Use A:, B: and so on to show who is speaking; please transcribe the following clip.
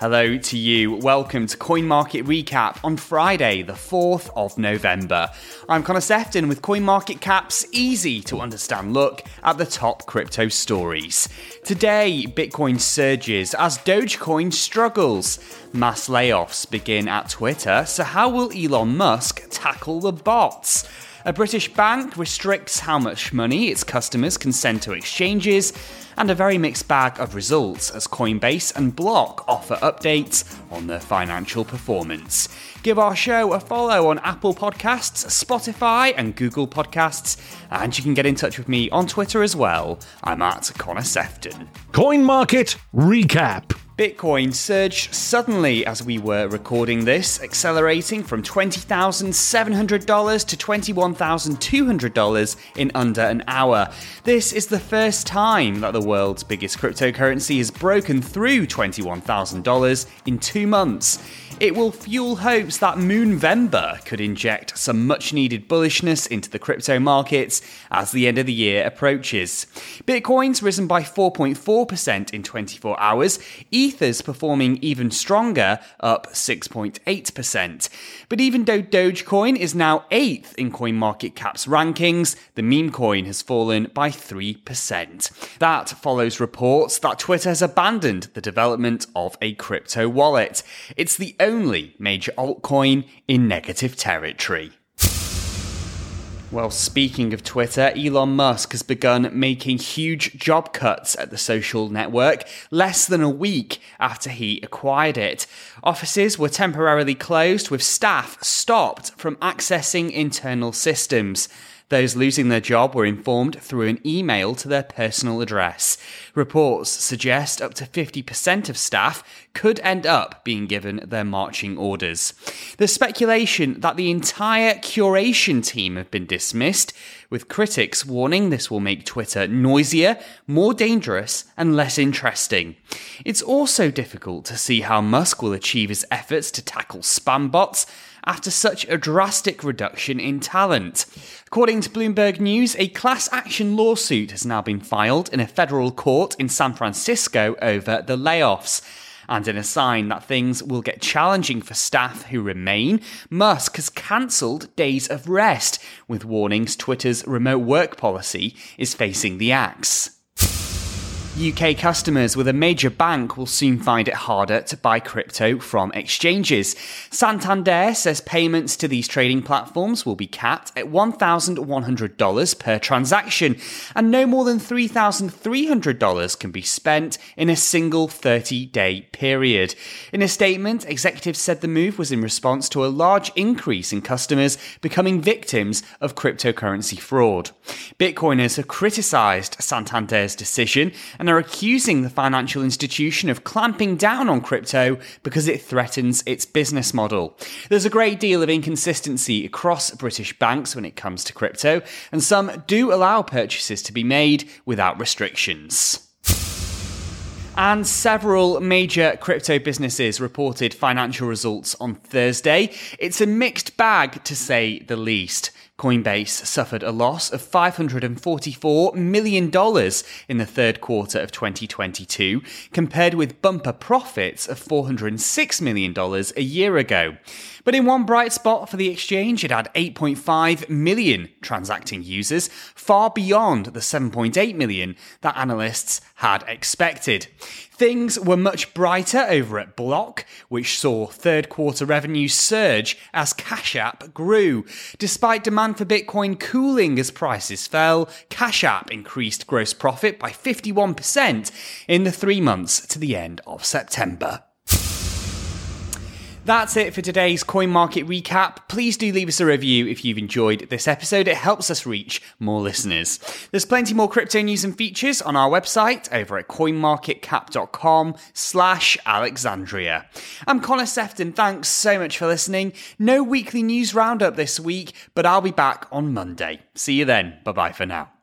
A: Hello to you. Welcome to Coin Market Recap on Friday, the 4th of November. I'm Connor Sefton with CoinMarketCap's easy to understand look at the top crypto stories. Today, Bitcoin surges as Dogecoin struggles. Mass layoffs begin at Twitter, so how will Elon Musk tackle the bots? A British bank restricts how much money its customers can send to exchanges, and a very mixed bag of results as Coinbase and Block offer updates on their financial performance. Give our show a follow on Apple Podcasts, Spotify, and Google Podcasts, and you can get in touch with me on Twitter as well. I'm at Connor Sefton.
B: Coin Market Recap.
A: Bitcoin surged suddenly as we were recording this, accelerating from $20,700 to $21,200 in under an hour. This is the first time that the world's biggest cryptocurrency has broken through $21,000 in two months. It will fuel hopes that Moonvember could inject some much needed bullishness into the crypto markets as the end of the year approaches. Bitcoin's risen by 4.4% in 24 hours, Ether's performing even stronger, up 6.8%. But even though Dogecoin is now 8th in CoinMarketCap's rankings, the meme coin has fallen by 3%. That follows reports that Twitter has abandoned the development of a crypto wallet. It's the only major altcoin in negative territory. Well, speaking of Twitter, Elon Musk has begun making huge job cuts at the social network less than a week after he acquired it. Offices were temporarily closed with staff stopped from accessing internal systems. Those losing their job were informed through an email to their personal address. Reports suggest up to 50% of staff could end up being given their marching orders. There's speculation that the entire curation team have been dismissed, with critics warning this will make Twitter noisier, more dangerous, and less interesting. It's also difficult to see how Musk will achieve his efforts to tackle spam bots after such a drastic reduction in talent. According to Bloomberg News, a class action lawsuit has now been filed in a federal court in San Francisco over the layoffs. And in a sign that things will get challenging for staff who remain, Musk has cancelled days of rest, with warnings Twitter's remote work policy is facing the axe. UK customers with a major bank will soon find it harder to buy crypto from exchanges. Santander says payments to these trading platforms will be capped at $1,100 per transaction, and no more than $3,300 can be spent in a single 30 day period. In a statement, executives said the move was in response to a large increase in customers becoming victims of cryptocurrency fraud. Bitcoiners have criticized Santander's decision and are accusing the financial institution of clamping down on crypto because it threatens its business model. There's a great deal of inconsistency across British banks when it comes to crypto, and some do allow purchases to be made without restrictions. And several major crypto businesses reported financial results on Thursday. It's a mixed bag, to say the least. Coinbase suffered a loss of $544 million in the third quarter of 2022, compared with bumper profits of $406 million a year ago. But in one bright spot for the exchange, it had 8.5 million transacting users, far beyond the 7.8 million that analysts had expected. Things were much brighter over at Block, which saw third quarter revenue surge as Cash App grew. Despite demand for Bitcoin cooling as prices fell, Cash App increased gross profit by 51% in the three months to the end of September. That's it for today's coin market recap. Please do leave us a review if you've enjoyed this episode. It helps us reach more listeners. There's plenty more crypto news and features on our website over at coinmarketcap.com slash Alexandria. I'm Connor Sefton. Thanks so much for listening. No weekly news roundup this week, but I'll be back on Monday. See you then. Bye bye for now.